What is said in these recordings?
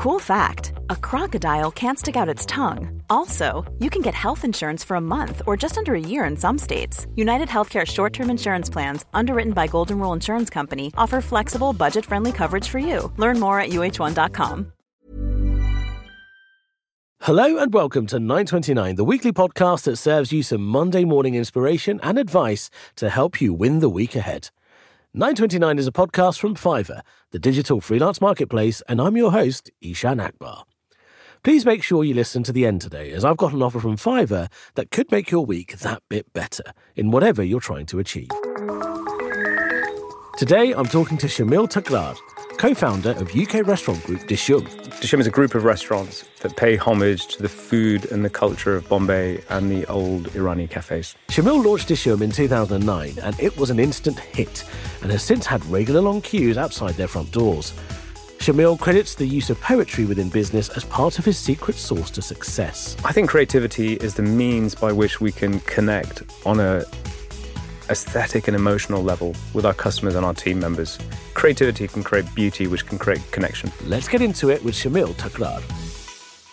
Cool fact a crocodile can't stick out its tongue. Also, you can get health insurance for a month or just under a year in some states. United Healthcare short term insurance plans, underwritten by Golden Rule Insurance Company, offer flexible, budget friendly coverage for you. Learn more at uh1.com. Hello and welcome to 929, the weekly podcast that serves you some Monday morning inspiration and advice to help you win the week ahead. 929 is a podcast from Fiverr, the digital freelance marketplace, and I'm your host, Ishan Akbar. Please make sure you listen to the end today, as I've got an offer from Fiverr that could make your week that bit better in whatever you're trying to achieve. Today, I'm talking to Shamil Thakrar, co founder of UK restaurant group Dishoom. Dishoom is a group of restaurants that pay homage to the food and the culture of Bombay and the old Irani cafes. Shamil launched Dishoom in 2009 and it was an instant hit and has since had regular long queues outside their front doors. Shamil credits the use of poetry within business as part of his secret sauce to success. I think creativity is the means by which we can connect on a aesthetic and emotional level with our customers and our team members. Creativity can create beauty, which can create connection. Let's get into it with Shamil Thakrar.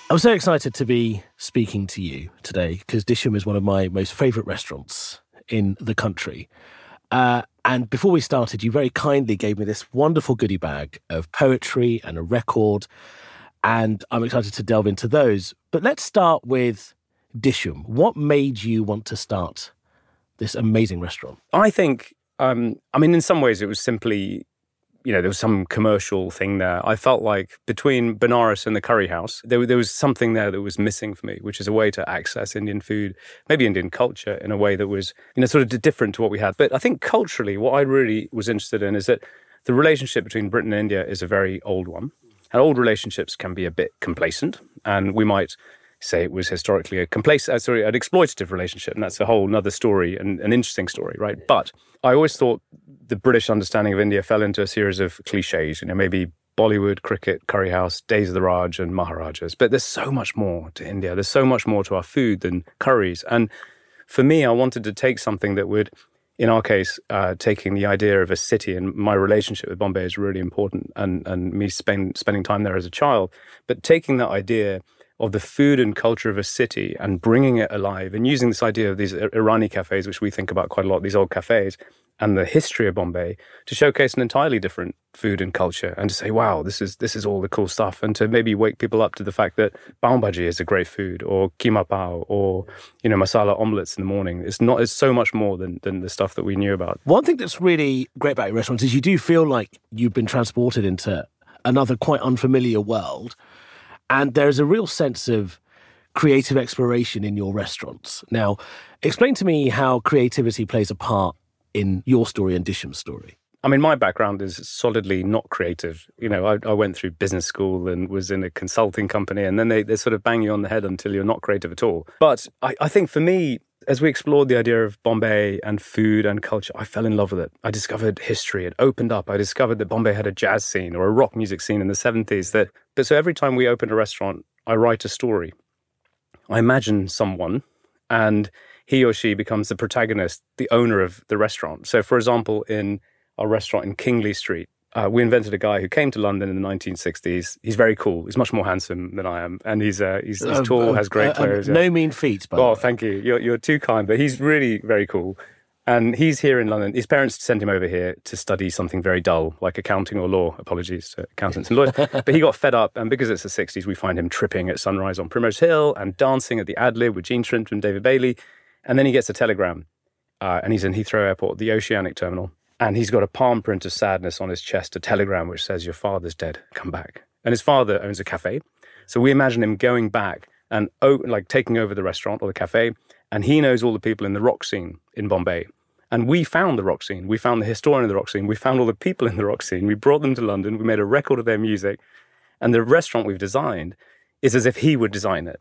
I'm so excited to be speaking to you today because Dishoom is one of my most favourite restaurants in the country. Uh, and before we started, you very kindly gave me this wonderful goodie bag of poetry and a record. And I'm excited to delve into those. But let's start with Dishoom. What made you want to start this amazing restaurant? I think, um, I mean, in some ways, it was simply, you know, there was some commercial thing there. I felt like between Benares and the Curry House, there, there was something there that was missing for me, which is a way to access Indian food, maybe Indian culture in a way that was, you know, sort of different to what we had. But I think culturally, what I really was interested in is that the relationship between Britain and India is a very old one. And old relationships can be a bit complacent, and we might say it was historically a complacent, uh, sorry, an exploitative relationship, and that's a whole other story and an interesting story, right? But I always thought the British understanding of India fell into a series of cliches, you know, maybe Bollywood, cricket, curry house, days of the Raj, and Maharajas. But there's so much more to India. There's so much more to our food than curries. And for me, I wanted to take something that would, in our case, uh, taking the idea of a city and my relationship with Bombay is really important, and and me spend, spending time there as a child. But taking that idea of the food and culture of a city and bringing it alive and using this idea of these Irani cafes, which we think about quite a lot, these old cafes, and the history of Bombay to showcase an entirely different food and culture and to say, wow, this is this is all the cool stuff, and to maybe wake people up to the fact that pav is a great food, or keema pao, or you know masala omelets in the morning. It's not. It's so much more than than the stuff that we knew about. One thing that's really great about your restaurants is you do feel like you've been transported into another quite unfamiliar world and there's a real sense of creative exploration in your restaurants. Now, explain to me how creativity plays a part in your story and Dishoom's story. I mean, my background is solidly not creative. You know, I, I, went through business school and was in a consulting company, and then they, they sort of bang you on the head until you're not creative at all. But I, I think for me, as we explored the idea of Bombay and food and culture, I fell in love with it. I discovered history. It opened up. I discovered that Bombay had a jazz scene or a rock music scene in the 70s. That, but so every time we open a restaurant, I write a story. I imagine someone, and he or she becomes the protagonist, the owner of the restaurant. So, for example, in our restaurant in Kingly Street, uh, we invented a guy who came to London in the 1960s. He's very cool. He's much more handsome than I am, and he's uh, he's, he's, tall, uh, has great clothes. no mean feats, but oh, thank you. You're you're too kind, but he's really very cool. And he's here in London. His parents sent him over here to study something very dull, like accounting or law. Apologies to accountants and lawyers. but he got fed up, and because it's the 60s, we find him tripping at sunrise on Primrose Hill and dancing at the Ad Lib with Jean Shrimp and David Bailey. And then he gets a telegram, uh, and he's in Heathrow Airport, the Oceanic Terminal and he's got a palm print of sadness on his chest, a telegram which says, Your father's dead, come back. And his father owns a cafe. So we imagine him going back and oh, like taking over the restaurant or the cafe, and he knows all the people in the rock scene in Bombay. And we found the rock scene. We found the historian of the rock scene. We found all the people in the rock scene. We brought them to London. We made a record of their music. And the restaurant we've designed is as if he would design it,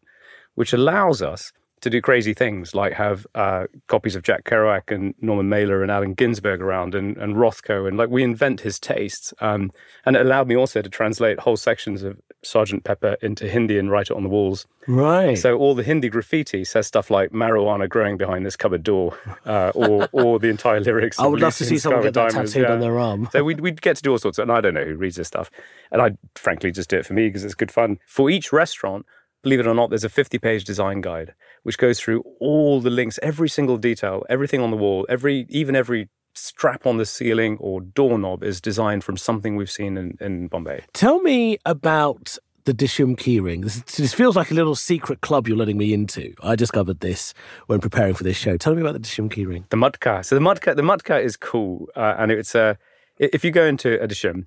which allows us to do crazy things like have uh, copies of Jack Kerouac and Norman Mailer and Allen Ginsberg around and, and Rothko. And like we invent his tastes. Um, and it allowed me also to translate whole sections of Sergeant Pepper into Hindi and write it on the walls. Right. So all the Hindi graffiti says stuff like marijuana growing behind this cupboard door, uh, or or the entire lyrics. I would love to see someone get that Diamonds, tattooed yeah. on their arm. So we'd, we'd get to do all sorts of, and I don't know who reads this stuff. And I frankly just do it for me because it's good fun. For each restaurant, believe it or not, there's a 50 page design guide which goes through all the links, every single detail, everything on the wall, every even every strap on the ceiling or doorknob is designed from something we've seen in, in Bombay. Tell me about the Dishoom keyring. This, this feels like a little secret club you're letting me into. I discovered this when preparing for this show. Tell me about the Dishoom keyring. The mudka. So the mudka, the mudka is cool, uh, and it's a. Uh, if you go into a Dishoom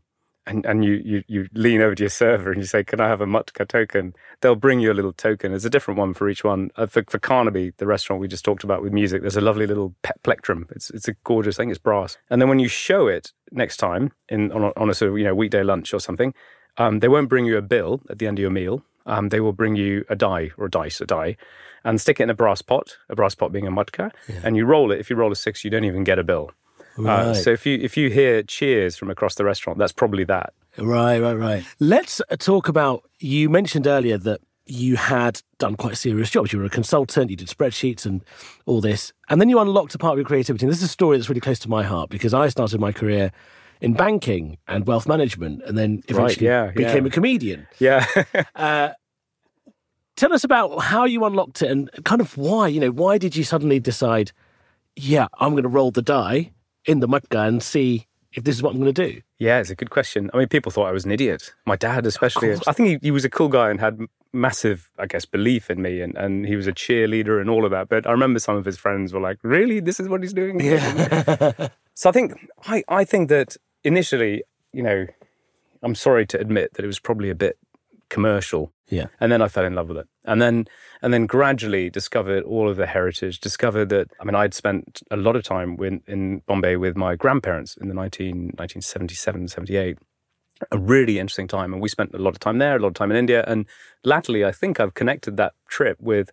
and, and you, you you lean over to your server and you say, "Can I have a Mutka token?" They'll bring you a little token. There's a different one for each one. Uh, for, for Carnaby, the restaurant we just talked about with music, there's a lovely little pe- plectrum. It's it's a gorgeous thing. It's brass. And then when you show it next time in on a, on a sort of you know weekday lunch or something, um, they won't bring you a bill at the end of your meal. Um, they will bring you a die or a dice, a die, and stick it in a brass pot. A brass pot being a mudka, and you roll it. If you roll a six, you don't even get a bill. Uh, so if you if you hear cheers from across the restaurant, that's probably that. Right, right, right. Let's uh, talk about. You mentioned earlier that you had done quite serious jobs. You were a consultant, you did spreadsheets and all this. And then you unlocked a part of your creativity. And this is a story that's really close to my heart because I started my career in banking and wealth management and then eventually yeah, became yeah. a comedian. Yeah. Tell us about how you unlocked it and kind of why, you know, why did you suddenly decide, yeah, I'm going to roll the die in the mudga and see if this is what I'm going to do? Yeah, it's a good question. I mean, people thought I was an idiot. My dad, especially. I think he, he was a cool guy and had massive, I guess, belief in me, and, and he was a cheerleader and all of that. But I remember some of his friends were like, "Really, this is what he's doing?" Yeah. So I think I, I think that initially, you know, I'm sorry to admit that it was probably a bit commercial. Yeah. And then I fell in love with it. And then and then gradually discovered all of the heritage, discovered that I mean I'd spent a lot of time with, in Bombay with my grandparents in the 19, 1977, 78. A really interesting time. And we spent a lot of time there, a lot of time in India. And latterly I think I've connected that trip with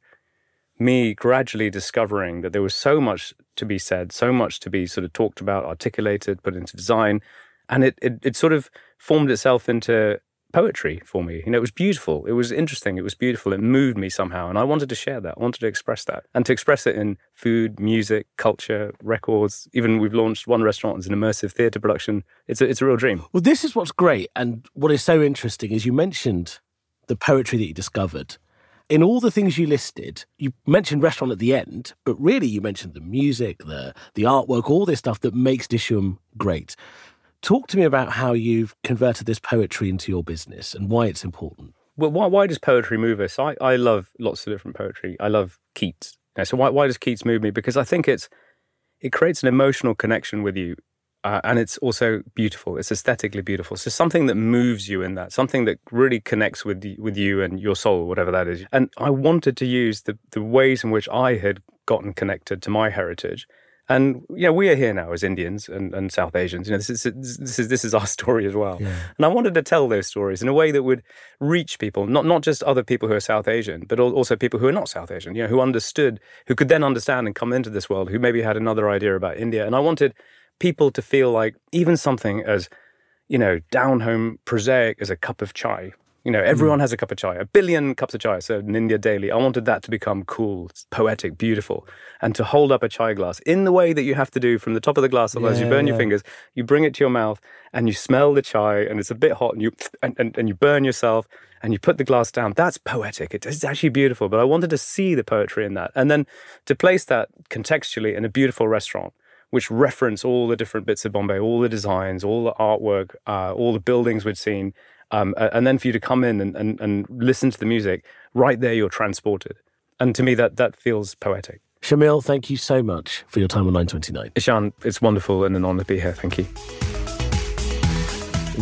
me gradually discovering that there was so much to be said, so much to be sort of talked about, articulated, put into design. And it, it, it sort of formed itself into poetry for me. You know, it was beautiful. It was interesting. It was beautiful. It moved me somehow. And I wanted to share that. I wanted to express that. And to express it in food, music, culture, records. Even we've launched one restaurant as an immersive theatre production. It's a, it's a real dream. Well, this is what's great. And what is so interesting is you mentioned the poetry that you discovered. In all the things you listed, you mentioned restaurant at the end, but really you mentioned the music, the the artwork, all this stuff that makes Dishoom great. Talk to me about how you've converted this poetry into your business and why it's important. Well, why, why does poetry move us? I, I love lots of different poetry. I love Keats. Know, so why, why does Keats move me? Because I think it's it creates an emotional connection with you, uh, and it's also beautiful. It's aesthetically beautiful. So something that moves you in that, something that really connects with with you and your soul, whatever that is. And I wanted to use the the ways in which I had gotten connected to my heritage. And you know, we are here now as Indians and, and South Asians. You know, this is this is this is our story as well. And I wanted to tell those stories in a way that would reach people, not not just other people who are South Asian, but also people who are not South Asian. You know, who understood, who could then understand and come into this world, who maybe had another idea about India. And I wanted people to feel like even something as you know down home prosaic as a cup of chai. You know, everyone has a cup of chai, a billion cups of chai served in India daily. I wanted that to become cool, poetic, beautiful, and to hold up a chai glass in the way that you have to do from the top of the glass, otherwise you Yeah, burn your fingers. You bring it to your mouth and you smell the chai, and it's a bit hot, and you and, and, and you burn yourself, and you put the glass down. That's poetic. It- It's actually beautiful. But I wanted to see the poetry in that, and then to place that contextually in a beautiful restaurant which reference all the different bits of Bombay, all the designs, all the artwork, uh, all the buildings we'd seen. Um, and then for you to come in and, and, and listen to the music, right there you're transported. And to me, that, that feels poetic. Shamil, thank you so much for your time on 929. Ishan, it's wonderful and an honor to be here. Thank you.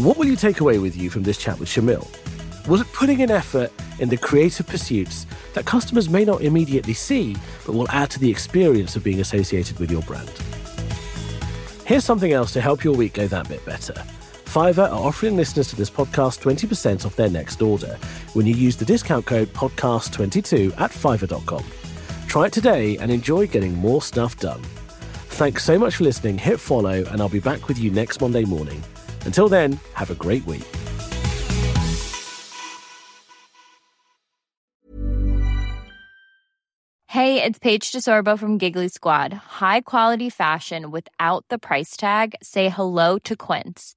What will you take away with you from this chat with Shamil? Was it putting an effort in the creative pursuits that customers may not immediately see, but will add to the experience of being associated with your brand? Here's something else to help your week go that bit better. Fiverr are offering listeners to this podcast 20% off their next order when you use the discount code podcast22 at fiverr.com. Try it today and enjoy getting more stuff done. Thanks so much for listening. Hit follow, and I'll be back with you next Monday morning. Until then, have a great week. Hey, it's Paige DeSorbo from Giggly Squad. High quality fashion without the price tag? Say hello to Quince.